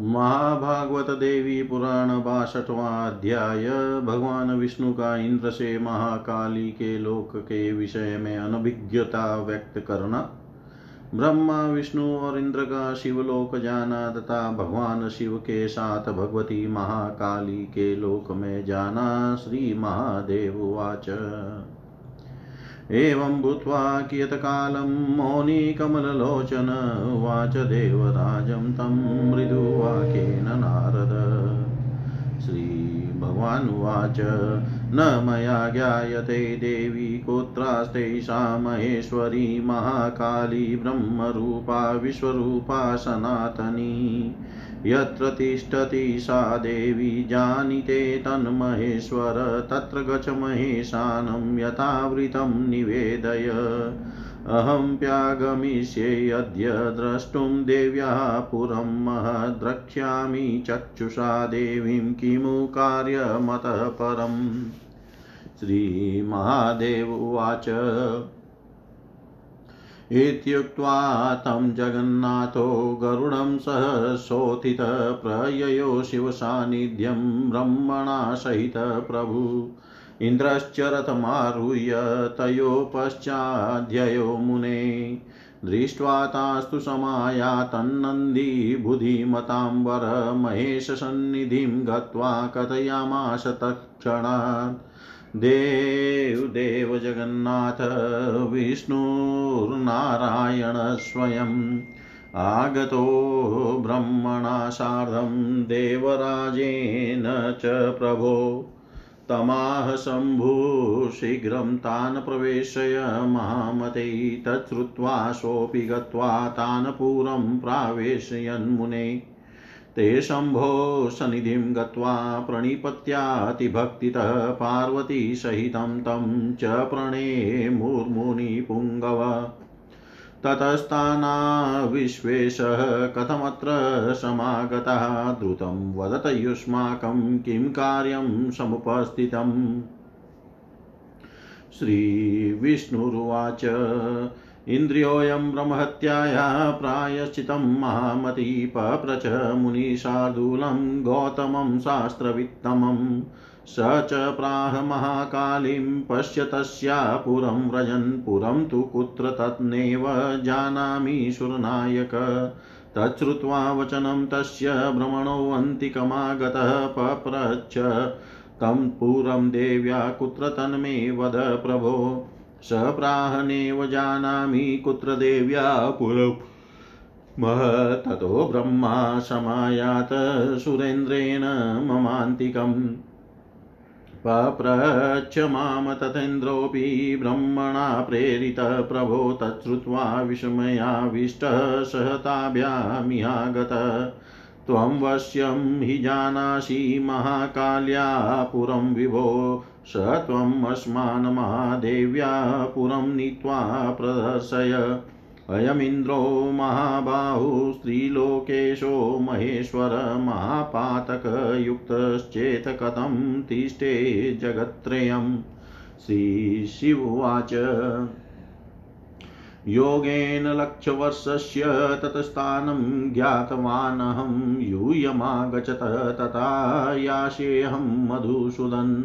महाभागवत देवी पुराण अध्याय भगवान विष्णु का इंद्र से महाकाली के लोक के विषय में अनभिज्ञता व्यक्त करना, ब्रह्मा, विष्णु और इंद्र का शिवलोक जाना तथा भगवान शिव के साथ भगवती महाकाली के लोक में जाना श्री महादेव वाच। एवं भूत्वा कियत्कालं मौनी कमललोचन उवाच देवराजं तं मृदुवाक्येन नारद। श्रीभगवानुवाच, न मया ज्ञायते देवी कुत्रास्ते सा महेश्वरी महाकाली ब्रह्मरूपा विश्वरूपा सनातनी। यत्र तिष्ठति सा देवी जानीते तन्महेश्वर, तत्र गच महेशानं यथावृतं निवेदय। अहं प्यागमिष्ये अद्य द्रष्टुं देव्याः पुरं महद्रक्ष्यामि चक्षुषा देवीं किमु कार्यमतः परम्। श्रीमहादेव उवाच। इत्युक्त्वा तं जगन्नाथो गरुडं सह शोथितः प्रययो शिवसान्निध्यं ब्रह्मणा सहित प्रभु। इन्द्रश्च रथमारुह्य तयोः पश्चाध्ययो मुने। दृष्ट्वा तास्तु समायातन्नन्दी बुधिमतां वर महेशसन्निधिं गत्वा कथयामास तत्क्षणात् देवदेव जगन्नाथ विष्णुर्नारायण स्वयम् आगतो ब्रह्मणा सार्धं देवराजेन च प्रभो। तमाह शम्भु शीघ्रं तान् प्रवेशय महामते, तच्छ्रुत्वा सोऽपि गत्वा तान् पुरं प्रावेशयन्मुने ते शम्भो सन्निधिं गत्वा प्रणिपत्यातिभक्तितः पार्वतीसहितं तं च प्रणे मुर्मुनिपुङ्गव। ततस्ताना कथमत्र समागतः? द्रुतं वदत युष्माकं किं कार्यं समुपस्थितम्? श्रीविष्णुरुवाच। इन्द्रियोऽयं ब्रह्महत्यायाः प्रायश्चितं महामती पप्रच मुनिशार्दूलं गौतमं शास्त्रवित्तमम् स च प्राह महाकालीं पश्य तस्या पुरं व्रजन्, पुरं तु कुत्र तन्नेव जानामि सुरनायक। तच्छ्रुत्वा वचनं तस्य भ्रमणोऽन्तिकमागतः पप्रच्छ, तं पुरं देव्या कुत्र तन्मे वद प्रभो। स प्राहनेव जानामि कुत्र देव्या मह ततो ब्रह्मा समायात सुरेन्द्रेण ममान्तिकम्। पप्रच्छ माम तथेन्द्रोऽपि ब्रह्मणा प्रेरितः प्रभो तच्छ्रुत्वा विस्मयाविष्टः सहताभ्यामिहागत। त्वं वश्यं हि जानासि महाकाल्या पुरं विभो स त्वम् अस्मान् महादेव्या पुरं नीत्वा प्रदर्शय। अयमिन्द्रो महाबाहु स्त्रीलोकेशो महेश्वर महापातकयुक्तश्चेत् कथं तिष्ठे जगत्त्रयम्। श्रीशिववाच योगेन लक्षवर्षस्य तत्स्थानं ज्ञातवानहं यूयमागच्छत तथा यास्येऽहं मधुसूदन्।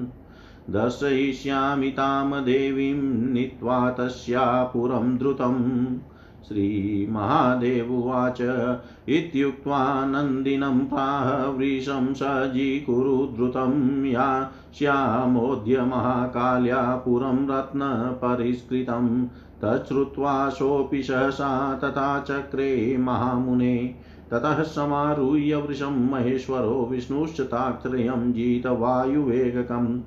दर्शयिष्यामि तां देवीं नीत्वा तस्या पुरं द्रुतम्। श्रीमहादेवुवाच इत्युक्त्वा नन्दिनं प्राह वृषं सजीकुरु द्रुतं। या श्यामोद्य महाकाल्या पुरं रत्नपरिष्कृतं तच्छ्रुत्वा सोऽपि सहसा तथा चक्रे महामुने। ततः समारुह्य वृषं महेश्वरो विष्णुश्च ताक्त्रयं जितवायुवेगकम्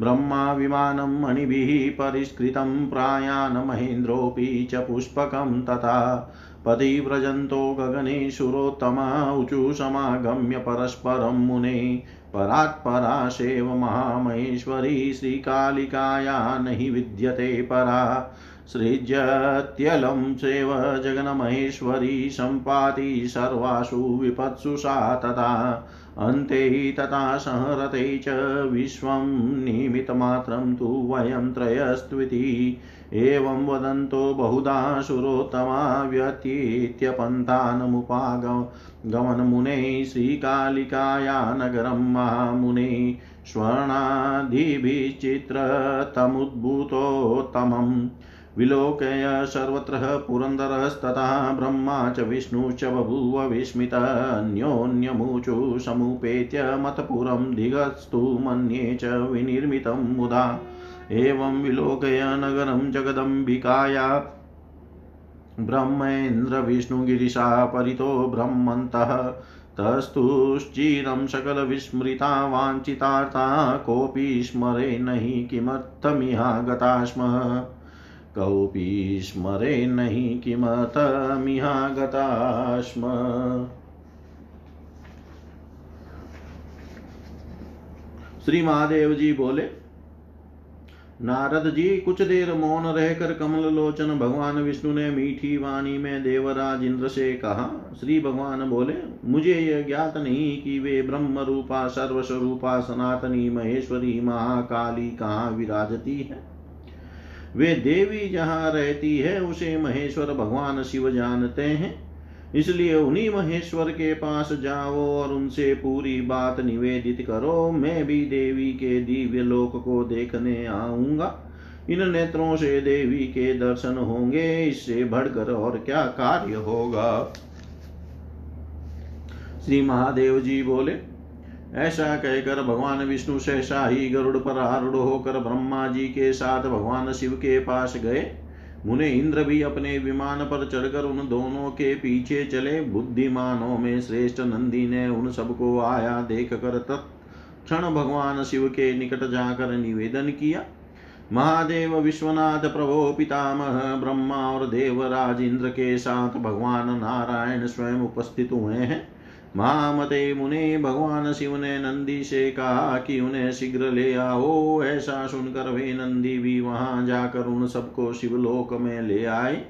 ब्रह्मा विमानं मणिभिः परिष्कृतं, प्रायान् महेन्द्रोऽपि च पुष्पकं तथा। पतिव्रजन्तो गगने सुरोत्तमा ऊचु समागम्य परस्परं मुने। परात्परा शेव महामहेश्वरी श्रीकालिकाया न विद्यते परा। सृज्यत्यलं सेव जगन्महेश्वरी सम्पाति सर्वासु विपत्सु सा तथा अन्ते तथा संहरते च विश्वं निमितमात्रं तु वयं त्रयस्त्विति। एवं वदन्तो बहुधा सुरोत्तमा व्यतीत्यपन्थानमुपागमनमुने श्रीकालिकाया नगरं महामुने स्वर्णादिभिश्चित्रतमुद्भूतोत्तमम्। विलोकय सर्वत्र पुरन्दरस्तथा ब्रह्मा च विष्णुश्च बभूव विस्मितन्योन्यमुचु समुपेत्य मतपुरं दिगस्तु मन्ये च विनिर्मितं मुदा। एवं विलोकय नगरं जगदम्बिकाया ब्रह्मेन्द्रविष्णुगिरिशा परितो ब्रह्मन्तः। तस्तुश्चिरं सकलविस्मृता वाञ्छितार्था कोऽपि स्मरे नहि किमर्थमिहागता स्म। कोऽपि स्मरे नहि किमर्थमिहागता स्म श्री महादेव जी बोले, नारद जी, कुछ देर मौन रहकर कमल लोचन भगवान विष्णु ने मीठी वाणी में देवराज इंद्र से कहा। श्री भगवान बोले, मुझे यह ज्ञात नहीं कि वे ब्रह्म रूपा सर्वस्वरूपा, सनातनी महेश्वरी, महाकाली कहाँ विराजती है। वे देवी जहाँ रहती है, उसे महेश्वर भगवान शिव जानते हैं। इसलिए उन्हीं महेश्वर के पास जाओ और उनसे पूरी बात निवेदित करो। मैं भी देवी के दिव्य लोक को देखने आऊँगा। इन नेत्रों से देवी के दर्शन होंगे, इससे बढ़कर और क्या कार्य होगा? श्री महादेव जी बोले ऐसा कहकर भगवान विष्णु से शाही गरुड़ पर आरूढ़ होकर ब्रह्मा जी के साथ भगवान शिव के पास गए। मुने इंद्र भी अपने विमान पर चढ़कर उन दोनों के पीछे चले। बुद्धिमानों में श्रेष्ठ नंदी ने उन सबको आया देख कर तत्क्षण भगवान शिव के निकट जाकर निवेदन किया। महादेव विश्वनाथ प्रभो पितामह ब्रह्मा और देवराज इंद्र के साथ भगवान नारायण स्वयं उपस्थित हुए हैं। महामते मुने भगवान शिव ने नंदी से कहा कि उन्हें शीघ्र ले आओ। ऐसा सुनकर वे नंदी भी वहाँ जाकर उन सबको शिवलोक में ले आए।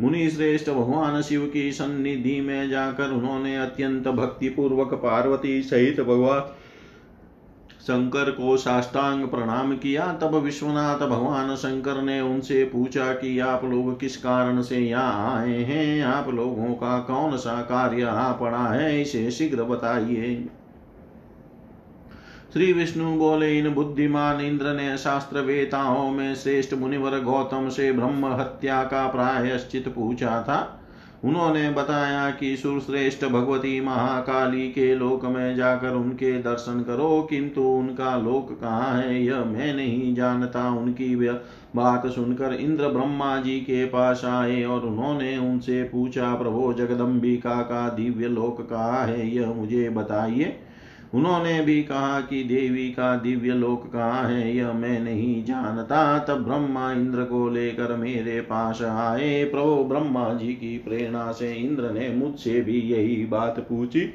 मुनि श्रेष्ठ भगवान शिव की सन्निधि में जाकर उन्होंने अत्यंत भक्ति पूर्वक पार्वती सहित भगवान शंकर को साष्टांग प्रणाम किया, तब विश्वनाथ भगवान शंकर ने उनसे पूछा कि आप लोग किस कारण से यहाँ आए हैं? आप लोगों का कौन सा कार्य आ पड़ा है? इसे शीघ्र बताइए। श्री विष्णु बोले, इन बुद्धिमान इंद्र ने शास्त्र वेताओं में श्रेष्ठ मुनिवर गौतम से ब्रह्म हत्या का प्रायश्चित पूछा था। उन्होंने बताया कि सुरश्रेष्ठ भगवती महाकाली के लोक में जाकर उनके दर्शन करो, किंतु उनका लोक कहाँ है, यह मैं नहीं जानता। उनकी बात सुनकर इंद्र ब्रह्मा जी के पास आए और उन्होंने उनसे पूछा, प्रभो जगदम्बिका का दिव्य लोक कहाँ है, यह मुझे बताइए। उन्होंने भी कहा कि देवी का दिव्य लोक कहाँ है, यह मैं नहीं जानता। तब ब्रह्मा इंद्र को लेकर मेरे पास आए। प्रभु ब्रह्मा जी की प्रेरणा से इंद्र ने मुझसे भी यही बात पूछी।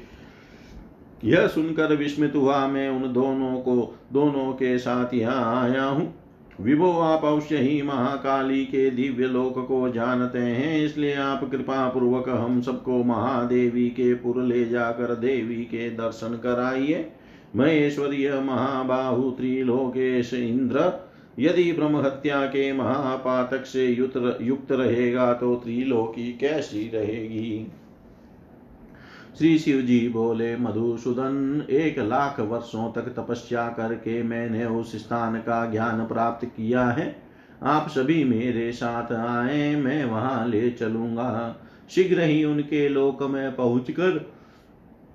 यह सुनकर विस्मित हुआ, मैं उन दोनों को, दोनों के साथ यहाँ आया हूँ। विभो आप अवश्य ही महाकाली के दिव्य लोक को जानते हैं, इसलिए आप कृपा पूर्वक हम सबको महादेवी के पुर ले जाकर देवी के दर्शन कराइए। महेश्वरीय महाबाहु त्रिलोकेश इंद्र, यदि ब्रह्म हत्या के महापातक से युक्त रहेगा तो त्रिलोकी कैसी रहेगी? श्री शिव जी बोले, मधुसूदन, एक लाख वर्षों तक तपस्या करके मैंने उस स्थान का ज्ञान प्राप्त किया है। आप सभी मेरे साथ आए, मैं वहाँ ले चलूँगा। शीघ्र ही उनके लोक में पहुंचकर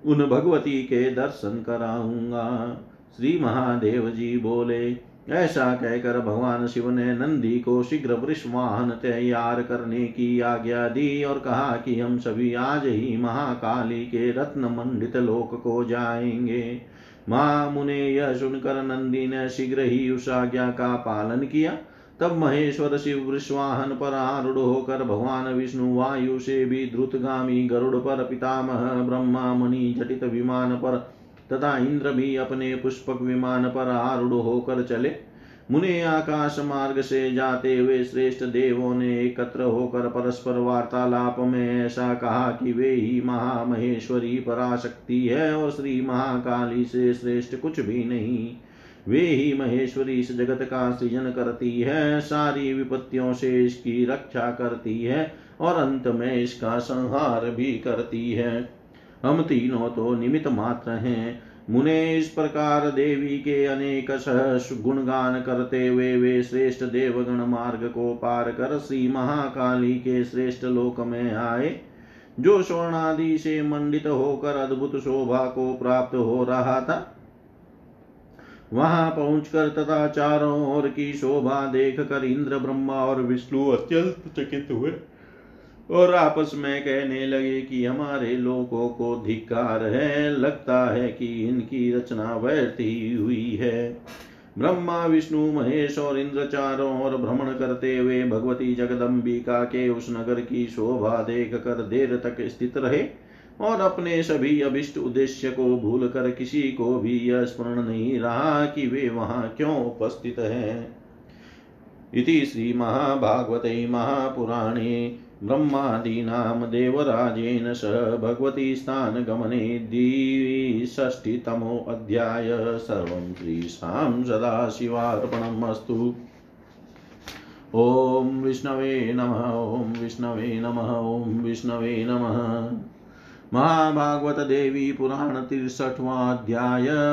उन भगवती के दर्शन कराऊँगा। श्री महादेव जी बोले ऐसा कहकर भगवान शिव ने नंदी को शीघ्र वृषवाहन तैयार करने की आज्ञा दी और कहा कि हम सभी आज ही महाकाली के रत्न मंडित लोक को जाएँगे। माँ मुने यह सुनकर नंदी ने शीघ्र ही उस आज्ञा का पालन किया। तब महेश्वर शिव वृषवाहन पर आरूढ़ होकर भगवान विष्णु वायु से भी द्रुतगामी गरुड़ पर पितामह ब्रह्मा मुनि जटित विमान पर तथा इंद्र भी अपने पुष्पक विमान पर आरूढ़ होकर चले। मुने आकाश मार्ग से जाते हुए श्रेष्ठ देवों ने एकत्र होकर परस्पर वार्तालाप में ऐसा कहा कि वे ही महामहेश्वरी पराशक्ति है और श्री महाकाली से श्रेष्ठ कुछ भी नहीं। वे ही महेश्वरी इस जगत का सृजन करती है, सारी विपत्तियों से इसकी रक्षा करती है और अंत में इसका संहार भी करती है। हम तीनों तो निमित मात्र हैं। मुने इस प्रकार देवी के अनेक सहस गुणगान करते हुए वे श्रेष्ठ देवगण मार्ग को पार कर श्री महाकाली के श्रेष्ठ लोक में आए, जो स्वर्णादि से मंडित होकर अद्भुत शोभा को प्राप्त हो रहा था। वहाँ पहुंचकर तथा चारों ओर की शोभा देख कर इंद्र ब्रह्मा और विष्णु अत्यंत चकित हुए। और आपस में कहने लगे कि हमारे लोगों को धिकार है, लगता है कि इनकी रचना व्यर्थी हुई है। ब्रह्मा, विष्णु, महेश और इंद्र चारों और भ्रमण करते हुए भगवती जगदम्बिका के उस नगर की शोभा देख कर देर तक स्थित रहे और अपने सभी अभिष्ट उद्देश्य को भूल कर किसी को भी यह स्मरण नहीं रहा कि वे वहाँ क्यों उपस्थित हैं। इति श्रीमहाभागवते महापुराणे ब्रह्मादीनां देवराजेन सह भगवती स्थानगमने द्विषष्टितमोऽध्याय सर्वं श्रीशां सदाशिवार्पणम् अस्तु। ॐ विष्णवे नमः, ॐ विष्णवे नमः, ॐ विष्णवे नमः। महाभागवत देवी पुराण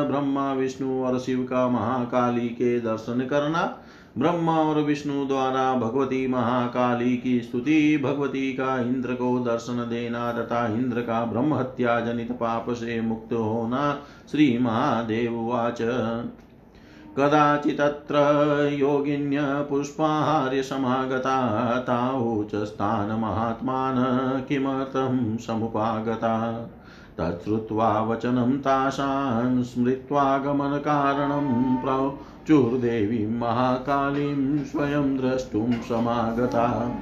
ब्रह्मा, विष्णु और शिव का महाकाली के दर्शन करना। ब्रह्मा और विष्णु द्वारा भगवती महाकाली की स्तुति, भगवती का इंद्र को दर्शन देना तथा इंद्र का ब्रह्म हत्या जनित पाप से मुक्त होना श्री महादेव वाच। कदाचितत्र योगिन्य पुष्पाहार्य समागता ताऊचस्थानमहात्मान किमर्थं समुपागता। तच्छ्रुत्वा वचनं तासां स्मृत्वा गमनकारणं प्रचुर्देवीं महाकालीं स्वयं द्रष्टुं समागता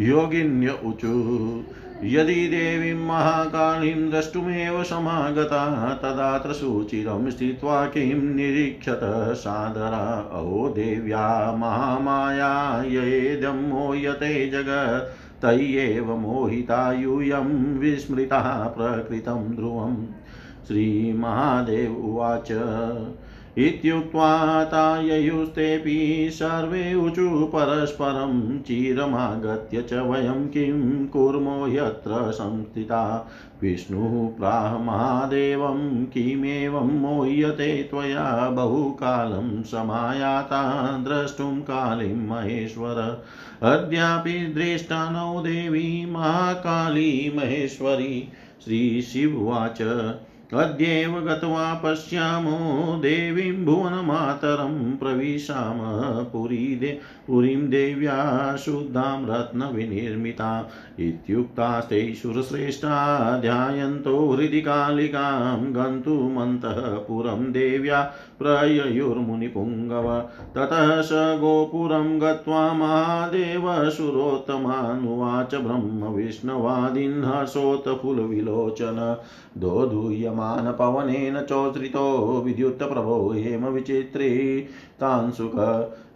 योगिन्य ऊचु यदि देवीं महाकालीं द्रष्टुमेव समागता, तदा सुचिरं स्थित्वा किं निरीक्षत सादरा? अहो देव्या महामाया येदं मोयते जगत् तय्येव मोहिता यूयं विस्मृता प्रकृतं ध्रुवम्। श्रीमहादेव उवाच। इत्युक्त्वा ताययुस्तेऽपि सर्वे ऊचु परस्परं चिरमागत्य च वयं किं कुर्मो यत्र संस्थिता। विष्णुः प्राह महादेवं किमेवं मोह्यते त्वया बहुकालं समायाता द्रष्टुं कालीं महेश्वर। अद्यापि दृष्टा नौ देवी महाकाली महेश्वरी। श्रीशिववाच अद्यैव गत्वा पश्यामो देवीं भुवनमातरं प्रविशाम पुरी दे, पुरीं देव्या शुद्धां रत्नविनिर्मिता। इत्युक्तास्ते सुरश्रेष्ठा ध्यायन्तो हृदि कालिकां गन्तुमन्तः पुरं देव्या प्रययुर्मुनिपुङ्गव ततः स गोपुरं गत्वा महादेव सुरोत्तमानुवाच ब्रह्मविष्णवादिन् दोधूयमानपवनेन दोधूयमान पवनेन चोत्रितो विद्युत्प्रभो हेमविचित्रे। तांसुक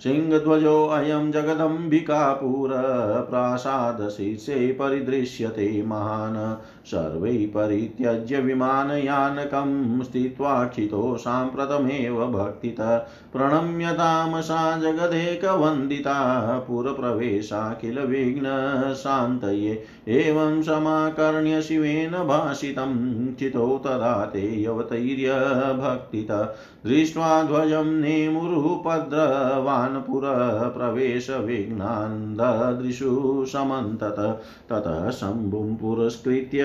सिंहध्वजोऽयं जगदम्बिकापुरप्रासादशीर्षे परिदृश्यते महान्। सर्वै परित्यज्य विमानयानकं स्थित्वाक्षितो साम्प्रतमेव भक्तित। प्रणम्यतां सा जगदेकवन्दिता, पुरप्रवेशाखिल विघ्नशान्तये एवं समाकर्ण्य शिवेन भाषितं चितो तदा ते यवतैर्यभक्तित। दृष्ट्वा ध्वजं नेमुरुपद्रवान् पुरप्रवेशविघ्नान् ददृशु समन्तत। ततः शम्भुं पुरस्कृत्य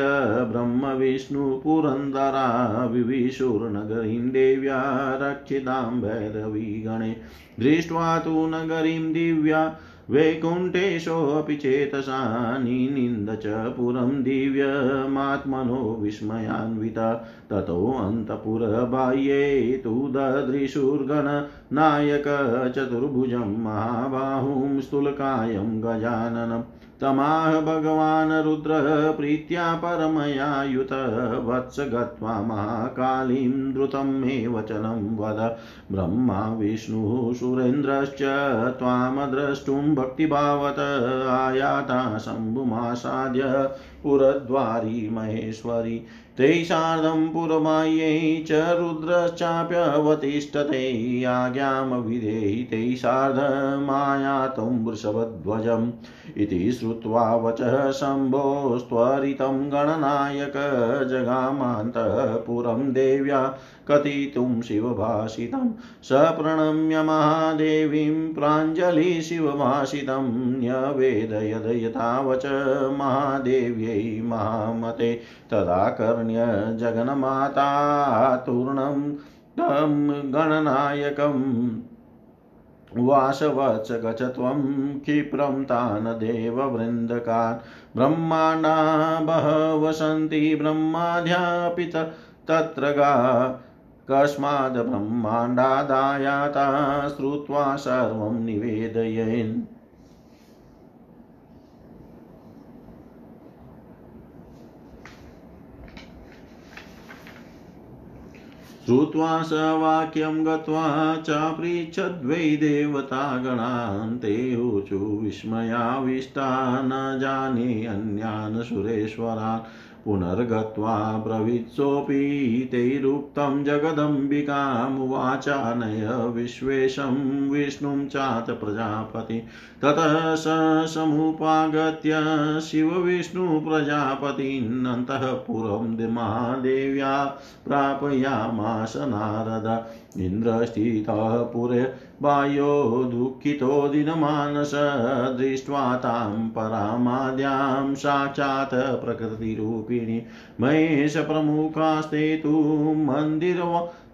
ब्रह्मविष्णुपुरन्दरा विविशुर्नगरीं देव्या रक्षितां भैरवीगणे। दृष्ट्वा तु नगरीं दिव्या वैकुण्ठेशोऽपि चेतसा निनिन्द च पुरं दिव्यमात्मनो विस्मयान्विता। ततोऽन्तपुरबाह्ये तु ददृशुर्गणनायकचतुर्भुजं महाबाहुं स्थूलकायं गजाननं तमाह भगवान् रुद्रः प्रीत्या परमया युत वत्स गत्वा महाकालीं द्रुतं मे वचनं वद। ब्रह्मा, विष्णुः, सुरेन्द्रश्च त्वां द्रष्टुं भक्तिभावत। आयाता, शम्भुमासाद्य पुरद्वारी महेश्वरी। तैः पुरमायै च रुद्रश्चाप्यवतिष्ठते आज्ञां विधेहि तैषार्धमायातुं वृषभध्वजम् इति श्रुत्वा वचः शम्भोस्त्वरितं गणनायक जगामान्तपुरं देव्या कथितुं शिवभाषितं स प्रणम्य महादेवीं प्राञ्जलि शिवभाषितं न्यवेदयद यथावच महादेव्यै महामते तदा कर्ण्य जगन्माता तूर्णं तं गणनायकम् वासवत्स गच त्वं क्षिप्रं तान् देववृन्दकान् ब्रह्माण्डा बहवः सन्ति तत्र गा कस्माद् ब्रह्माण्डादायाता श्रुत्वा सर्वं निवेदयेन्। श्रुत्वा स वाक्यं गत्वा चापृच्छद्वै देवतागणान् ते ऊचु विस्मयाविष्टा न जाने अन्यान् सुरेश्वरान्। पुनर्गत्वा ब्रवीत्सोऽपि तैरुक्तं जगदम्बिकामुवाचानय विश्वेशं विष्णुं चात प्रजापति। ततः स समुपागत्य शिवविष्णुप्रजापतीनन्तःपुरं महादेव्या प्रापयामास नारद। इन्द्रस्थितः पुरे बाह्यो दुःखितो दिनमानस दृष्ट्वा तां परामाद्यां साक्षात् प्रकृतिरूपिणी महेशप्रमुखास्ते तु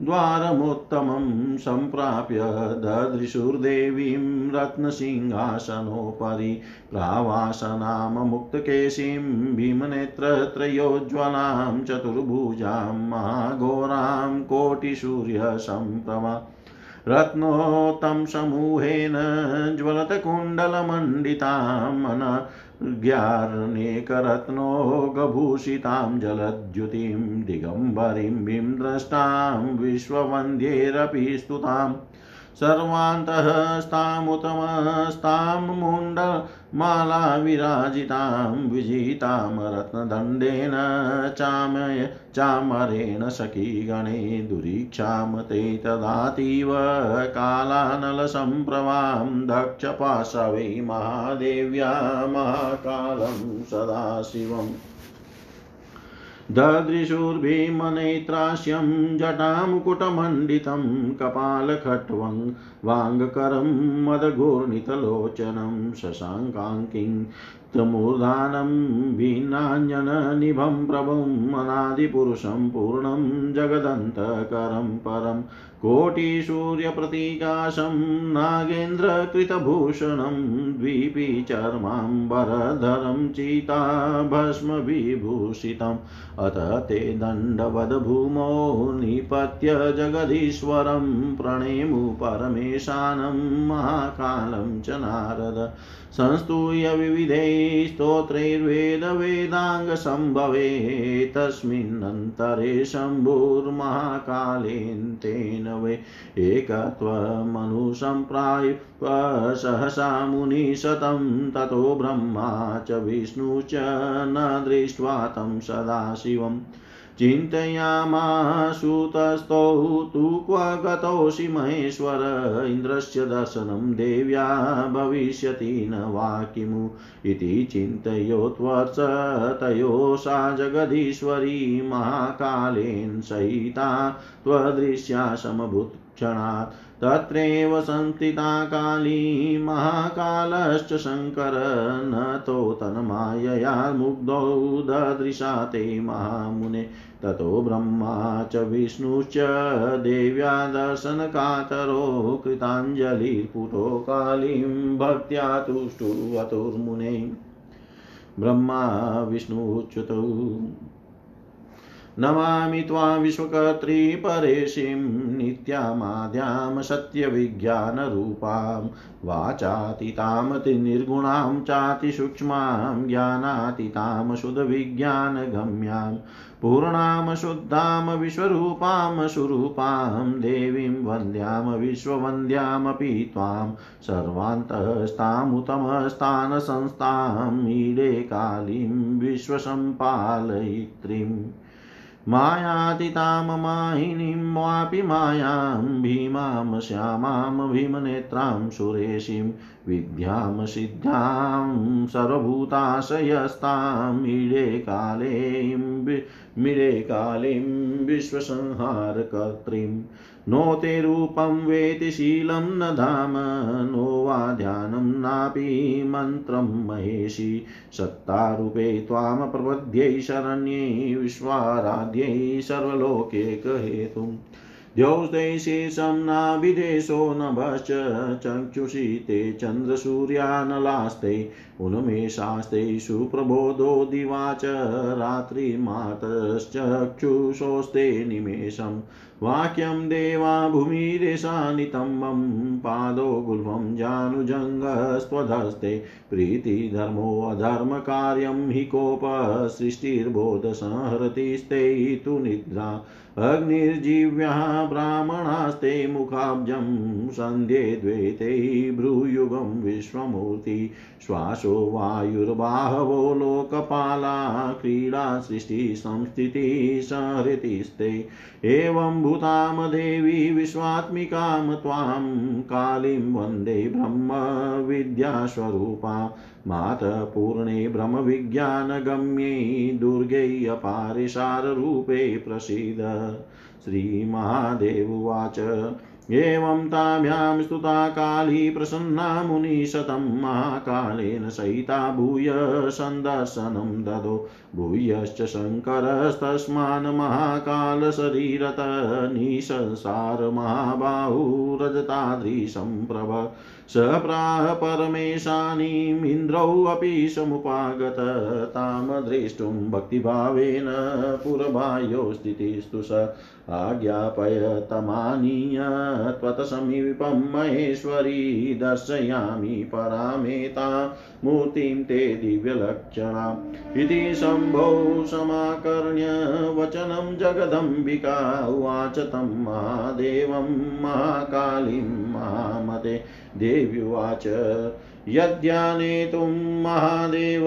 मन्दिरद्वारमुत्तमं सम्प्राप्य ददृशुर्देवीं रत्नसिंहासनोपरि प्रावासनां मुक्तकेशीं भीमनेत्रत्रयोज्ज्वलां चतुर्भुजां महाघोरां कोटिसूर्यसम्प्रभा रत्नोत्तं समूहेन ज्वलतकुण्डलमण्डिताम् ज्ञानेकरत्नो गभूषितां जलद्युतिं दिगम्बरीं भीं द्रष्टां विश्ववन्द्यैरपि स्तुतां। सर्वान्तः स्तामुतमस्तां मुण्डमाला विराजितां विजितां रत्नदण्डेन चामय चामरेण सखीगणे दुरीक्षां ते तदातीव कालानलसम्प्रवां दक्षपाशवे महादेव्या महाकालं सदाशिवम्। ददृशुर्भीमनेत्रास्यं जटामुकुटमण्डितं कपालखट्वं वाङ्गकरं मदघूर्णितलोचनं शशाङ्काङ्किं तमूर्धानं भिन्नाञ्जननिभं प्रभुं अनादिपुरुषं पूर्णं जगदन्तकरं परम् कोटिसूर्यप्रतीकाशं नागेन्द्रकृतभूषणं द्वीपी चर्माम्बरधरं चिताभस्मविभूषितम्। अत ते दण्डवद्भूमौ निपत्य जगदीश्वरं, प्रणेमु परमेशानं महाकालं च नारद। संस्तूय विविधैः स्तोत्रैर्वेदवेदाङ्गसम्भवे तस्मिन्नन्तरे शम्भुर्महाकालेन तेन वै एकत्वमनुसम्प्राय सहसा मुनिशतं ततो ब्रह्मा च विष्णुश्च न दृष्ट्वा तं सदाशिवम् चिन्तयामाशुतस्थौ तु क्व गतोऽसि महेश्वर, इन्द्रस्य दर्शनं देव्या भविष्यति न वा किमु? इति चिन्तयोत्वर्ष तयो सा जगदीश्वरी महाकालेन सहिता त्वदृश्या समभूत्क्षणात् तत्रैव संस्थिता काली महाकालश्च शङ्कर न तो तन्मायया मुग्धौ ददृशा ते महामुने। ततो ब्रह्मा च विष्णुश्च देव्या दर्शनकातरो कृताञ्जलिर्पुटो कालीं भक्त्या तुष्टुवतुर्मुने। ब्रह्मा विष्णुच्युतौ नमामि त्वा विश्वकर्त्रीपरेशीं नित्यामाद्यां सत्यविज्ञानरूपां, वाचातीतां निर्गुणां चातिसूक्ष्मां, ज्ञानातीतां, शुद्धविज्ञानगम्यां, पूर्णां, शुद्धां, विश्वरूपां, सुरूपां, देवीं वन्द्यां विश्ववन्द्यामपि त्वां, सर्वान्तस्तामुतमस्थानसंस्थां ईडे कालीं विश्वसम्पालयित्रीम्। मायातीतां माहिनीं वापि मायां भीमां श्यामां भीमनेत्रां सुरेशीं विद्यां सिद्धां सर्वभूताशयस्तां मीडे कालीं मिडे कालीं विश्वसंहारकर्त्रीम् नो ते रूपं वेति शीलं न धाम, नो वा ध्यानं नापि मन्त्रं महेशि। सत्तारूपे त्वां प्रपद्यै शरण्यै, विश्वाराध्यै सर्वलोकेकहेतुम् द्यौस्ते शेषं नाभिदेशो नभश्च चक्षुषि ते चन्द्रसूर्यानलास्ते उन्मेषास्ते सुप्रबोधो दिवा च रात्रिमातश्चक्षुषोस्ते निमेषम् वाक्यं देवा भूमिरेशानितं मम पादो गुल्मं जानुजङ्गस्त्वधस्ते। प्रीतिधर्मोऽधर्मकार्यं हि कोपसृष्टिर्बोधसंहरतिस्ते तु निद्रा। अग्निर्जीव्यः ब्राह्मणास्ते मुखाब्जं सन्ध्ये द्वे भ्रूयुगं विश्वमूर्ति श्वासो वायुर्बाहवो लोकपाला क्रीडा सृष्टिसंस्थितिः संहृतिस्ते। एवं भूतां देवी विश्वात्मिकां त्वां कालीं वंदे ब्रह्मविद्यास्वरूपा। मातः पूर्णे ब्रह्मविज्ञानगम्ये दुर्गे अपारे साररूपे प्रसीद श्रीमहादेववाच एवं ताभ्यां स्तुता काली प्रसन्ना मुनिशतं महाकालेन सहिता भूय सन्दर्शनं ददो। भूयश्च शङ्करस्तस्मान् महाकालशरीरत निसंसार महाबाहुरजतादृशं प्रभ स प्राह परमेशानीमिन्द्रौऽपि समुपागत। तां द्रष्टुं भक्तिभावेन पुरबाह्यो स्थितिस्तु स। आज्ञापय तमानीय त्वत्समीपं महेश्वरी दर्शयामि परामेता। मूर्तिं ते दिव्यलक्षणाम् इति शम्भो समाकर्ण्य वचनं जगदम्बिका उवाच तं महादेवं महाकालीं महामते। देव्युवाच यद्यानेतुं महादेव,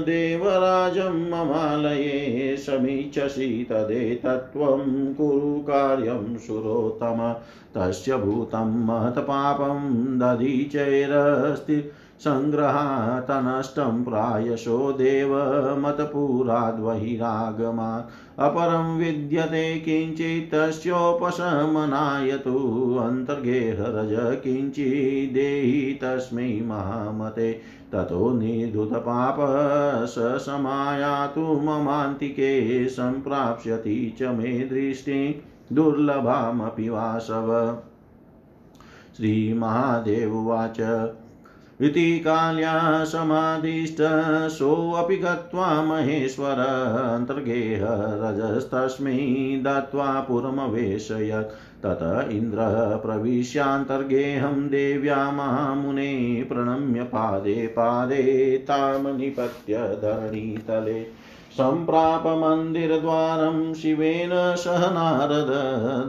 देवराजं ममालये समीक्षसि तदेतत्त्वं कुरु कार्यं सुरोत्तम। तस्य भूतं महत्पापं दधीचैरस्ति सङ्ग्रहातनष्टं प्रायशो देवमतपुराद्बहिरागमात् अपरं विद्यते किञ्चित् तस्योपशमनाय तु अन्तर्गेहरज किञ्चिदेहि तस्मै महामते। ततो निर्धुतपाप स समायातु ममान्तिके सम्प्राप्स्यति च मे दृष्टिं दुर्लभामपि वासव। श्रीमहादेववाच इति काल्या समादिष्ट सोऽपि गत्वा महेश्वर अन्तर्गेह रजस्तस्मै दत्त्वा पुरमवेशयत्। तत इन्द्रः प्रविश्यान्तर्गेहं देव्या महामुने प्रणम्य पादे पादे तामनिपत्य धरणीतले। सम्प्राप मन्दिरद्वारं शिवेन सह नारद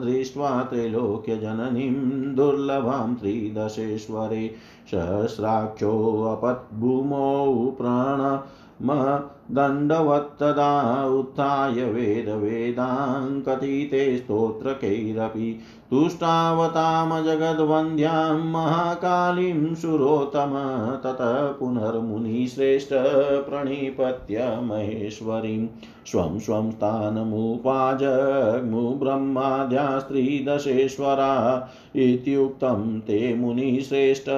दृष्ट्वा त्रैलोक्यजननीं दुर्लभां त्रिदशेश्वरे सहस्राक्षोऽपद्भूमौ प्रणमदण्डवत्तदा उत्थाय वेदवेदाङ्कथिते स्तोत्रकैरपि तुष्टावतां जगद्वन्द्यां महाकालीं सुरोत्तम ततः पुनर्मुनिश्रेष्ठ प्रणिपत्य महेश्वरीं स्वं स्वं स्थानमुपाजग्मु ब्रह्माद्यास्त्रिदशेश्वरा इत्युक्तं ते मुनिश्रेष्ठ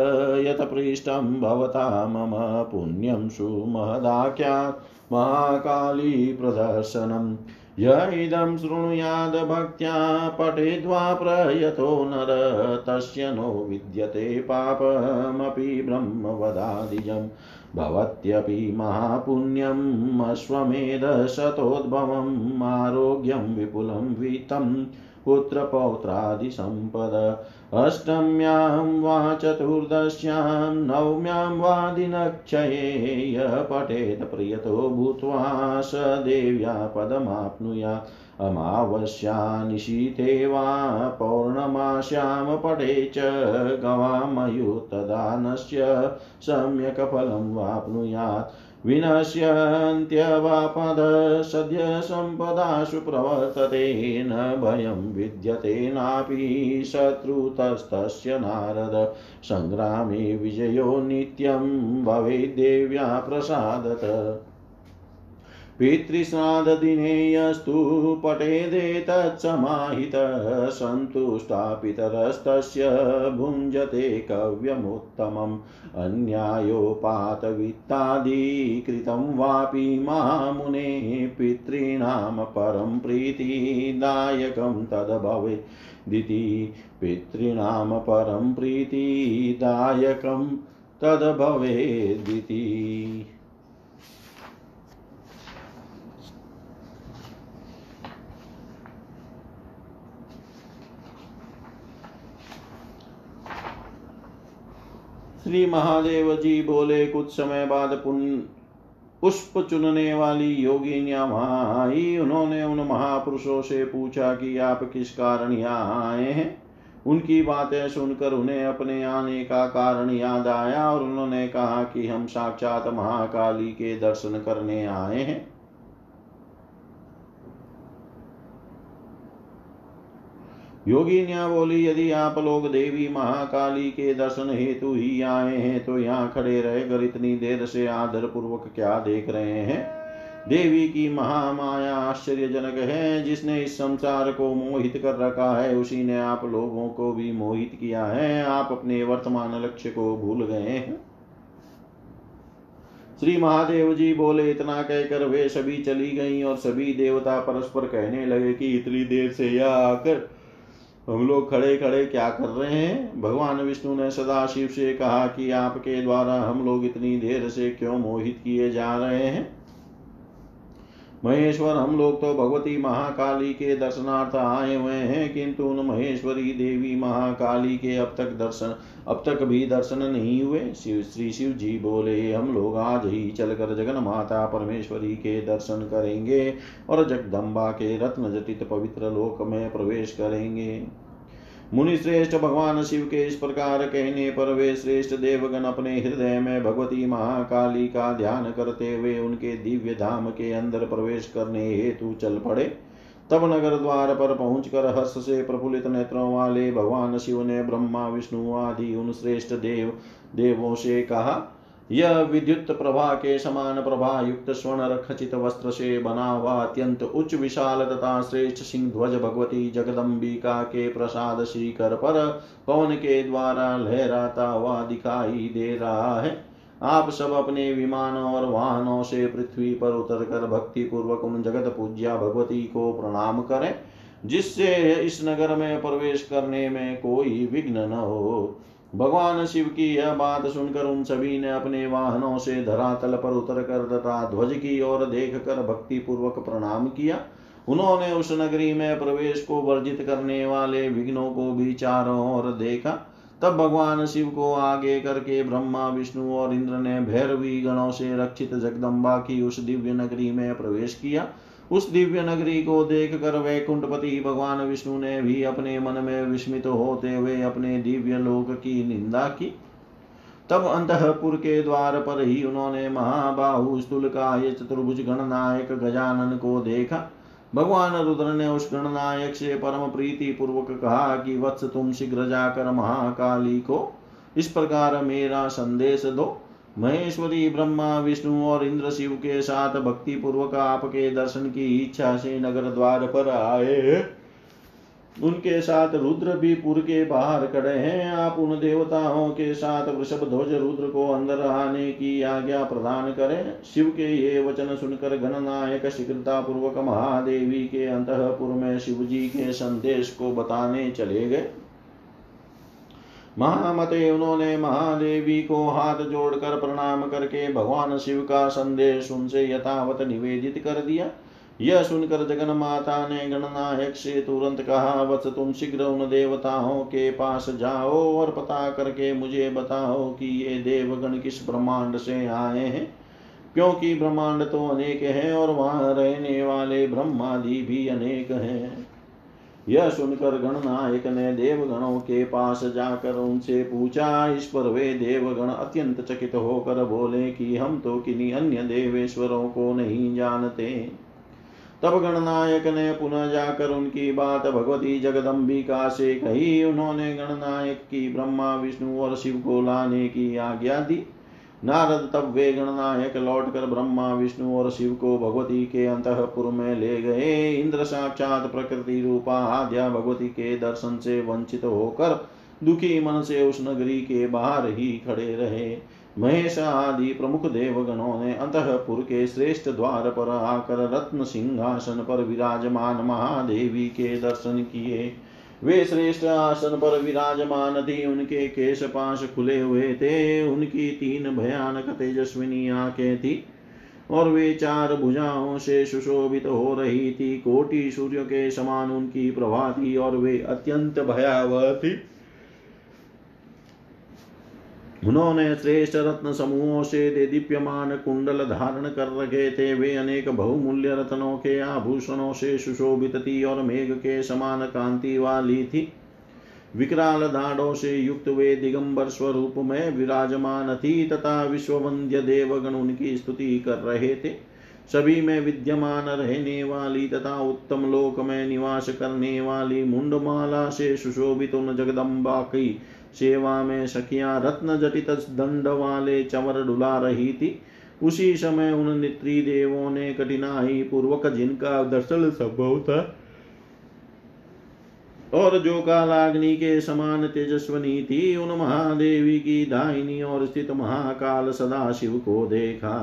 यत् पृष्टं भवता मम पुण्यं सुमहदाख्यात् महाकाली प्रदर्शनम्। य इदं शृणुयाद भक्त्या पठेद्वा प्रयतो नर, तस्य नो विद्यते पापमपि ब्रह्मवदादिजम्। भवत्यपि महापुण्यम् अश्वमेधशतोद्भवम्, आरोग्यं विपुलं, वित्तं पुत्रपौत्रादिसम्पद। अष्टम्यां वा चतुर्दश्यां, नवम्यां वा दिनक्षये, यः पठेत् प्रियतो भूत्वा स देव्या पदमाप्नुयात् अमावस्या निशीथे वा पौर्णमास्यां पठे च गवामयुतदानस्य सम्यक् फलं वाप्नुयात्। विनश्यन्त्यवापद सद्य सम्पदाशु प्रवर्तते, न भयं विद्यते नापि शत्रुतस्तस्य नारद। सङ्ग्रामे विजयो नित्यं भवेद्देव्या प्रसादत। पितृश्राद्धदिने यस्तु पठेदेतत्समाहितः सन्तुष्टा पितरस्तस्य भुञ्जते कव्यमुत्तमम्। अन्यायोपातवित्तादिकृतं वापि मामुने पितॄणां परं प्रीतिदायकं तद्भवेदिति पितॄणां परं प्रीतिदायकं तद्भवेदिति श्री महादेव जी बोले, कुछ समय बाद पुण्य पुष्प चुनने वाली योगिनियाँ वहाँ आई। उन्होंने उन महापुरुषों से पूछा कि आप किस कारण यहाँ आए हैं? उनकी बातें सुनकर उन्हें अपने आने का कारण याद आया और उन्होंने कहा कि हम साक्षात महाकाली के दर्शन करने आए हैं। योगिनिया बोली, यदि आप लोग देवी महाकाली के दर्शन हेतु ही आए हैं तो यहाँ खड़े रहकर इतनी देर से आदर पूर्वक क्या देख रहे हैं? देवी की महामाया आश्चर्यजनक है, जिसने इस संसार को मोहित कर रखा है, उसी ने आप लोगों को भी मोहित किया है। आप अपने वर्तमान लक्ष्य को भूल गए हैं। श्री महादेव जी बोले, इतना कहकर वे सभी चली गई और सभी देवता परस्पर कहने लगे कि इतनी देर से यह आकर हम लोग खड़े खड़े क्या कर रहे हैं? भगवान विष्णु ने सदा शिव से कहा कि आपके द्वारा हम लोग इतनी देर से क्यों मोहित किए जा रहे हैं? महेश्वर, हम लोग तो भगवती महाकाली के दर्शनार्थ आए हुए हैं, किंतु उन महेश्वरी देवी महाकाली के अब तक दर्शन, अब तक भी दर्शन नहीं हुए। शिव, श्री शिव जी बोले, हम लोग आज ही चलकर जगन माता परमेश्वरी के दर्शन करेंगे और जगदम्बा के रत्न जटित पवित्र लोक में प्रवेश करेंगे। मुनि श्रेष्ठ भगवान शिव के इस प्रकार कहने पर वे श्रेष्ठ देवगण अपने हृदय में भगवती महाकाली का ध्यान करते हुए उनके दिव्य धाम के अंदर प्रवेश करने हेतु चल पड़े। तब नगर द्वार पर पहुंचकर हर्ष से प्रफुल्लित नेत्रों वाले भगवान शिव ने ब्रह्मा, विष्णु आदि उन श्रेष्ठ देव, देवों से कहा यह विद्युत प्रभा के समान प्रभा युक्त स्वर्ण खचित वस्त्र से बना हुआ अत्यंत उच्च विशाल तथा श्रेष्ठ सिंह ध्वज भगवती जगदम्बिका के प्रसाद शिखर पर पवन के द्वारा लहराता हुआ दिखाई दे रहा है। आप सब अपने विमानों और वाहनों से पृथ्वी पर उतरकर भक्ति पूर्वक उन जगत पूज्या भगवती को प्रणाम करें, जिससे इस नगर में प्रवेश करने में कोई विघ्न न हो। भगवान शिव की यह बात सुनकर उन सभी ने अपने वाहनों से धरातल पर उतर कर तथा ध्वज की ओर देख कर भक्ति पूर्वक प्रणाम किया। उन्होंने उस नगरी में प्रवेश को वर्जित करने वाले विघ्नों को भी चारों ओर देखा। तब भगवान शिव को आगे करके ब्रह्मा, विष्णु और इंद्र ने भैरवी गणों से रक्षित जगदम्बा की उस दिव्य नगरी में प्रवेश किया। उस दिव्य नगरी को देख कर वैकुंठपति भगवान विष्णु ने भी अपने मन में विस्मित होते हुए अपने दिव्य लोक की निंदा की। तब अंतपुर के द्वार पर ही उन्होंने महाबाहु स्थूल का ये चतुर्भुज गणनायक गजानन को देखा। भगवान रुद्र ने उस गणनायक से परम प्रीति पूर्वक कहा कि वत्स तुम शीघ्र जाकर महाकाली को इस प्रकार मेरा संदेश दो। महेश्वरी ब्रह्मा, विष्णु और इंद्र शिव के साथ भक्ति पूर्वक आपके दर्शन की इच्छा से नगर द्वार पर आए। उनके साथ रुद्र भी पुर के बाहर खड़े हैं। आप उन देवताओं के साथ वृषभ ध्वज रुद्र को अंदर आने की आज्ञा प्रदान करें। शिव के ये वचन सुनकर गणनायक शीघ्रता पूर्वक महादेवी के अंतपुर में शिव जी के संदेश को बताने चले गए। महामते उन्होंने महादेवी को हाथ जोड़कर प्रणाम करके भगवान शिव का संदेश उनसे यथावत निवेदित कर दिया। यह सुनकर जगन माता ने गणनायक से तुरंत कहा वत्स तुम शीघ्र उन देवताओं के पास जाओ और पता करके मुझे बताओ कि ये देवगण किस ब्रह्मांड से आए हैं। क्योंकि ब्रह्मांड तो अनेक है और वहाँ रहने वाले ब्रह्मादि भी अनेक हैं। यह सुनकर गणनायक ने देवगणों के पास जाकर उनसे पूछा, इस पर वे देवगण अत्यंत चकित होकर बोले कि हम तो किन्हीं अन्य देवेश्वरों को नहीं जानते। तब गणनायक ने पुनः जाकर उनकी बात भगवती जगदम्बिका से कही। उन्होंने गणनायक की ब्रह्मा, विष्णु और शिव को लाने की आज्ञा दी। नारद तब वे गणनायक लौटकर ब्रह्मा, विष्णु और शिव को भगवती के अंतपुर में ले गए। इंद्र साक्षात प्रकृति रूपा आद्या भगवती के दर्शन से वंचित होकर दुखी मन से उस नगरी के बाहर ही खड़े रहे। महेश आदि प्रमुख देवगणों ने अंतपुर के श्रेष्ठ द्वार पर आकर रत्न सिंहासन पर विराजमान महादेवी के दर्शन किए। वे श्रेष्ठ आसन पर विराजमान थी। उनके केश पाश खुले हुए थे। उनकी तीन भयानक तेजस्विनी आँखें थी और वे चार भुजाओं से सुशोभित हो रही थी। कोटि सूर्य के समान उनकी प्रभा थी और वे अत्यंत भयावह थी। उन्होंने श्रेष्ठ रत्न समूहों से दे दीप्यमान कुंडल धारण कर रखे थे। वे अनेक बहुमूल्य रत्नों के आभूषणों से सुशोभित थी और मेघ के समान कांति वाली थी। विकराल दाढ़ों से युक्त वे दिगंबर स्वरूप में विराजमान थी तथा विश्ववंद्य देवगण उनकी स्तुति कर रहे थे। सभी में विद्यमान रहने वाली तथा उत्तम लोक में निवास करने वाली मुंडमाला से सुशोभित उन जगदम्बा की सेवा में सखिया रत्न जटित दंड वाले चवर डुला रही थी उसी समय उन नित्री देवों ने कठिनाई पूर्वक जिनका दर्शन संभव था, और जो कालाग्नि के समान तेजस्वनी थी उन महादेवी की दाहिनी और स्थित महाकाल सदाशिव को देखा।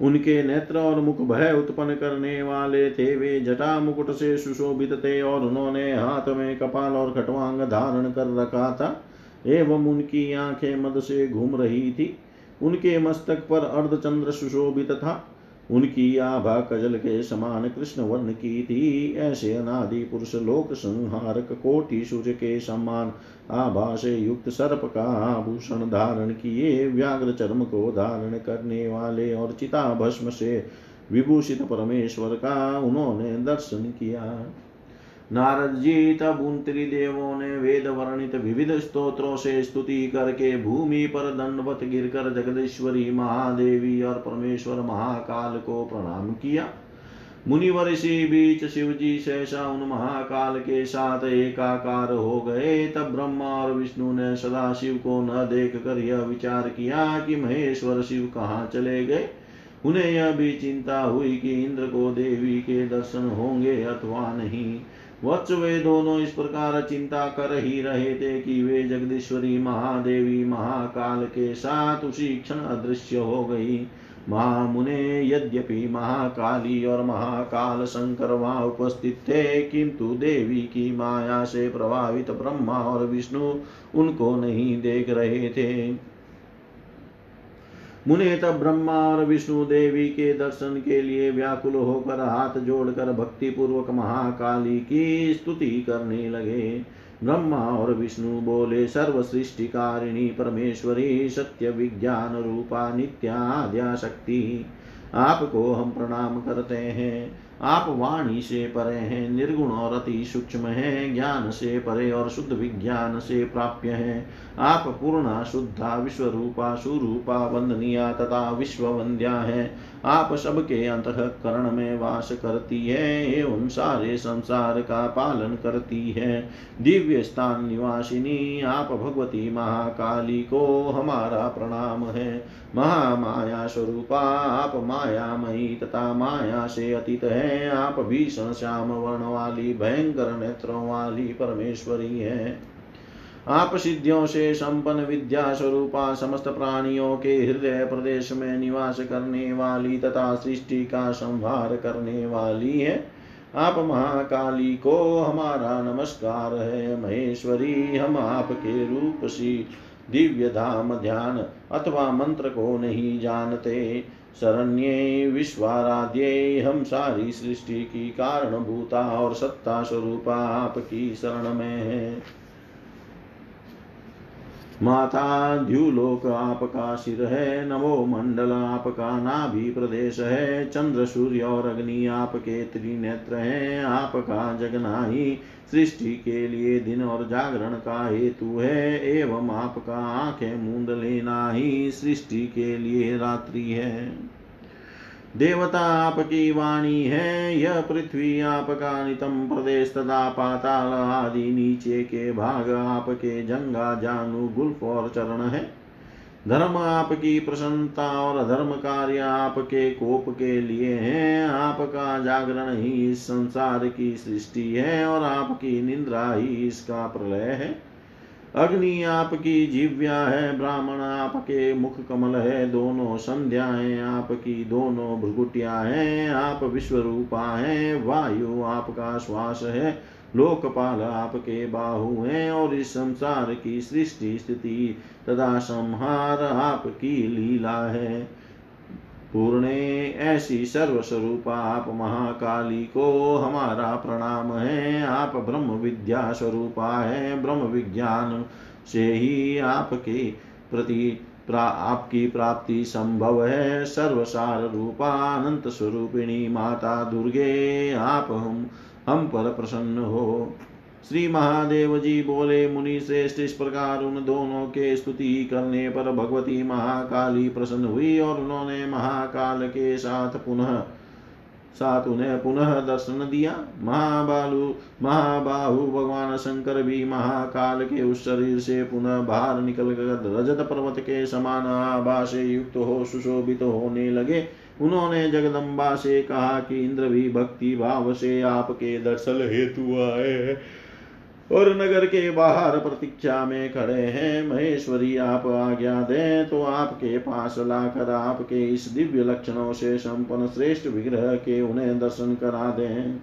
उनके नेत्र और मुख भय उत्पन्न करने वाले थे, वे जटा मुकुट से सुशोभित थे और उन्होंने हाथ में कपाल और खटवांग धारण कर रखा था एवं उनकी आँखें मद से घूम रही थी। उनके मस्तक पर अर्धचंद्र सुशोभित था। उनकी आभा कजल के समान कृष्ण वर्ण की थी। ऐसे अनादि पुरुष लोक संहारक कोटि सूर्य के समान आभा से युक्त सर्प का आभूषण धारण किए, व्याघ्र चर्म को धारण करने वाले और चिता भस्म से विभूषित परमेश्वर का उन्होंने दर्शन किया। नारद जी तब उन त्रिदेवों ने वेद वर्णित विविध स्तोत्रों से स्तुति करके भूमि पर दंडवत गिरकर जगदीश्वरी महादेवी और परमेश्वर महाकाल को प्रणाम किया। मुनिवर इसी बीच शिव जी सहसा उन महाकाल के साथ एकाकार हो गए। तब ब्रह्मा और विष्णु ने सदा शिव को न देख कर यह विचार किया कि महेश्वर शिव कहाँ चले गए। उन्हें यह भी चिंता हुई कि इंद्र को देवी के दर्शन होंगे अथवा नहीं। वत्स वे दोनों इस प्रकार चिंता कर ही रहे थे कि वे जगदीश्वरी महादेवी महाकाल के साथ उसी क्षण अदृश्य हो गई। महामुने यद्यपि महाकाली और महाकाल शंकर वहाँ उपस्थित थे, किंतु देवी की माया से प्रभावित ब्रह्मा और विष्णु उनको नहीं देख रहे थे। मुने तब ब्रह्मा और विष्णु देवी के दर्शन के लिए व्याकुल होकर हाथ जोड़कर भक्ति पूर्वक महाकाली की स्तुति करने लगे। ब्रह्मा और विष्णु बोले सर्व सृष्टिकारिणी परमेश्वरी, सत्य विज्ञान रूपा नित्याद्या शक्ति आपको हम प्रणाम करते हैं। आप वाणी से परे हैं, निर्गुण और अति सूक्ष्म है, ज्ञान से परे और शुद्ध विज्ञान से प्राप्य है। आप पूर्णा, शुद्धा विश्व रूपा सुरूपा, वंदनिया तथा विश्व वंद्या है। आप सबके अंतकरण में वास करती है, एवं सारे संसार का पालन करती है। दिव्य स्थान निवासिनी, आप भगवती महाकाली को हमारा प्रणाम है। महामाया स्वरूपा, आप मायामयी तथा माया से अतीत है। आप भीषण श्याम, वर्ण वाली, भयंकर नेत्रों वाली परमेश्वरी है। आप सिद्धियों से संपन्न विद्या स्वरूपा समस्त प्राणियों के हृदय प्रदेश में निवास करने वाली तथा सृष्टि का संहार करने वाली है। आप महाकाली को हमारा नमस्कार है, महेश्वरी, हम आपके रूप सी दिव्य धाम ध्यान अथवा मंत्र को नहीं जानते। शरण्ये विश्वाराध्य हम सारी सृष्टि की कारणभूता और सत्ता स्वरूपा आपकी शरण में है। माता द्युलोक आपका सिर है नवो मंडल आपका नाभि प्रदेश है चंद्र सूर्य और अग्नि आपके त्रिनेत्र हैं आपका जगना ही सृष्टि के लिए दिन और जागरण का हेतु है, एवं आपका आँखें, मूंद लेना ही सृष्टि के लिए रात्रि है। देवता आपकी वाणी है, यह पृथ्वी आपका नितम प्रदेश तथा पाताल आदि नीचे के भाग आपके जंगा, जानु, गुल्फ और चरण है। धर्म आपकी प्रसन्नता और धर्म कार्य आपके कोप के लिए है। आपका जागरण ही इस संसार की सृष्टि है और आपकी निंद्रा ही इसका प्रलय है। अग्नि आपकी जीव्या है, ब्राह्मण आपके मुख कमल है, दोनों संध्याएँ आपकी दोनों भ्रुगुटिया हैं, आप विश्व रूपा है, वायु आपका श्वास है, लोकपाल आपके बाहु हैं, और इस संसार की सृष्टि स्थिति तथा संहार आपकी लीला है। पूर्णे ऐसी सर्वस्वरूप आप महाकाली को हमारा प्रणाम है। आप ब्रह्म विद्या स्वरूपा है। ब्रह्म विज्ञान से ही आपके प्रति प्रा, आपकी प्राप्ति संभव है। सर्वसार रूपा अनंत स्वरूपिणी माता दुर्गे आप हम हम पर प्रसन्न हो। श्री महादेव जी बोले, मुनि श्रेष्ठ, इस प्रकार उन दोनों के स्तुति करने पर भगवती महाकाली प्रसन्न हुई और उन्होंने महाकाल के साथ पुनः, साथ उन्हें पुनः दर्शन दिया। महाबालु, महाबाहु, भगवान शंकर भी महाकाल के उस शरीर से पुनः बाहर निकल कर रजत पर्वत के समान आभा से युक्त हो, सुशोभित तो होने लगे। उन्होंने जगदम्बा से कहा कि, इंद्र भी भक्ति भाव से आपके दर्शन हेतु आए और नगर के बाहर प्रतीक्षा में खड़े हैं। महेश्वरी, आप आज्ञा दें तो आपके पास लाकर आपके इस दिव्य लक्षणों से संपन्न श्रेष्ठ विग्रह के उन्हें दर्शन करा दें।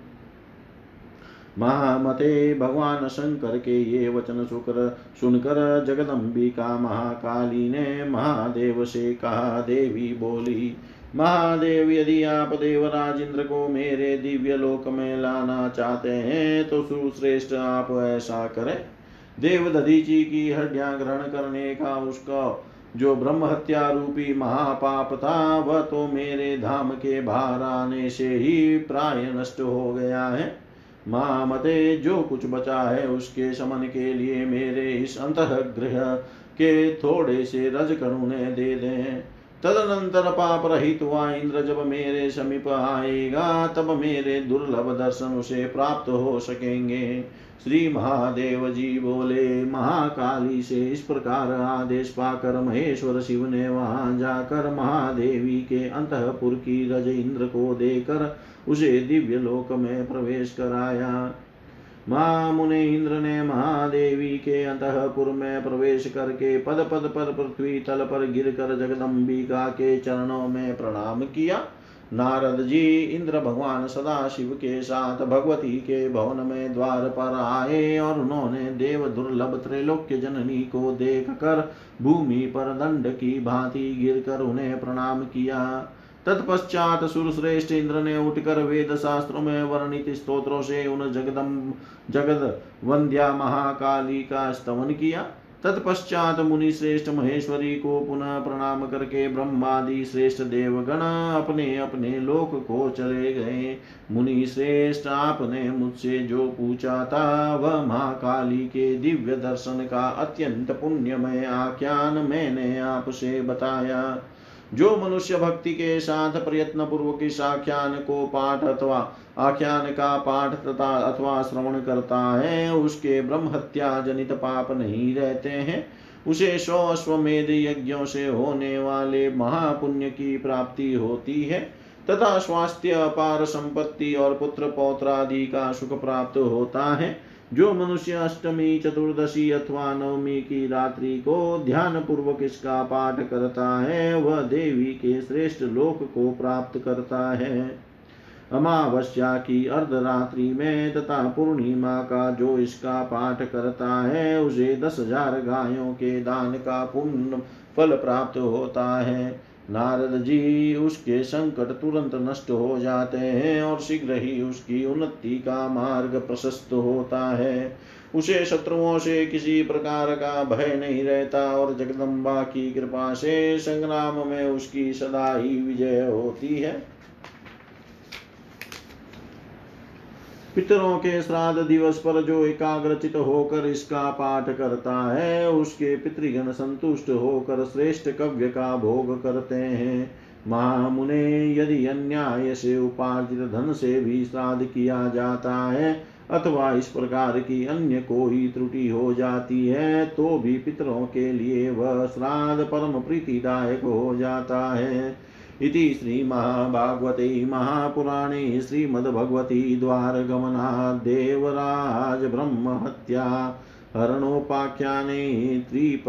महामते भगवान शंकर के ये वचन सुकर सुनकर जगदम्बिका महाकाली ने महादेव से कहा, देवी बोली महादेव, यदि आप देवराज इंद्र को मेरे दिव्य लोक में लाना चाहते हैं तो सुश्रेष्ठ आप ऐसा करें। देव दधीची की हड्डियाँ ग्रहण करने का उसका जो ब्रह्म हत्या रूपी महापाप था, वह तो मेरे धाम के बाहर आने से ही प्राय नष्ट हो गया है। महामते, जो कुछ बचा है उसके शमन के लिए मेरे इस अंतग्रह के थोड़े से रजकण उन्हें दे दें। तदनंतर पाप रहित हुआ इंद्र जब मेरे समीप आएगा तब मेरे दुर्लभ दर्शन उसे प्राप्त हो सकेंगे। श्री महादेव जी बोले, महाकाली से इस प्रकार आदेश पाकर महेश्वर शिव ने वहाँ जाकर महादेवी के अंतपुर की रज इंद्र को देकर उसे दिव्य लोक में प्रवेश कराया। महामुने इंद्र ने महादेवी के अंतपुर में प्रवेश करके पद पद पर पृथ्वी तल पर गिर कर जगदम्बिका के चरणों में प्रणाम किया। नारद जी, इंद्र भगवान सदा शिव के साथ भगवती के भवन में द्वार पर आए और उन्होंने देव दुर्लभ त्रैलोक्य जननी को देख कर भूमि पर दंड की भांति गिर कर उन्हें प्रणाम किया। तत्पश्चात सुरश्रेष्ठ इंद्र ने उठकर वेद शास्त्रों में वर्णित स्त्रोत्रों से उन जगदम जगद वंद्या महाकाली का स्तवन किया। तत्पश्चात मुनि श्रेष्ठ महेश्वरी को पुनः प्रणाम करके ब्रह्मादि श्रेष्ठ देवगण अपने अपने लोक को चले गए। मुनि श्रेष्ठ आपने मुझसे जो पूछा था, वह महाकाली के दिव्य दर्शन का अत्यंत पुण्यमय आख्यान मैंने आपसे बताया। जो मनुष्य भक्ति के साथ प्रयत्न पूर्वक इस आख्यान को पाठ अथवा आख्यान का पाठ तथा अथवा श्रवण करता है, उसके ब्रह्म हत्या जनित पाप नहीं रहते हैं। उसे सौ अश्वमेध यज्ञों से होने वाले महापुण्य की प्राप्ति होती है, तथा स्वास्थ्य अपार संपत्ति और पुत्र पौत्रादि का सुख प्राप्त होता है। जो मनुष्य अष्टमी, चतुर्दशी अथवा नवमी की रात्रि को ध्यान पूर्वक इसका पाठ करता है, वह देवी के श्रेष्ठ लोक को प्राप्त करता है। अमावस्या की अर्धरात्रि में तथा पूर्णिमा का जो इसका पाठ करता है, उसे दस हज़ार गायों के दान का पुण्य फल प्राप्त होता है। नारद जी उसके संकट तुरंत नष्ट हो जाते हैं और शीघ्र ही उसकी उन्नति का मार्ग प्रशस्त होता है। उसे शत्रुओं से किसी प्रकार का भय नहीं रहता और जगदम्बा की कृपा से संग्राम में उसकी सदा ही विजय होती है। पितरों के श्राद्ध दिवस पर जो एकाग्रचित होकर इसका पाठ करता है, उसके पितृगण संतुष्ट होकर श्रेष्ठ कव्य का भोग करते हैं। महामुने, यदि अन्याय से उपार्जित धन से भी श्राद्ध किया जाता है, अथवा इस प्रकार की अन्य कोई त्रुटि हो जाती है तो भी पितरों के लिए वह श्राद्ध परम प्रीतिदायक हो जाता है। इति श्रीमहाभागवते महापुराणे श्रीमद्भगवती द्वारगमनाद्देवराज ब्रह्महत्या हरणोपाख्याने त्रिप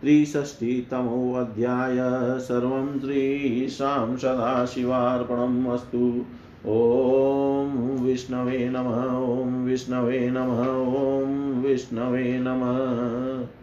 त्रिषष्टितमोऽध्याय सर्वं श्रीशां सदाशिवार्पणम् अस्तु। ॐ विष्णवे नमः, ॐ विष्णवे नमः, ॐ विष्णवे नमः।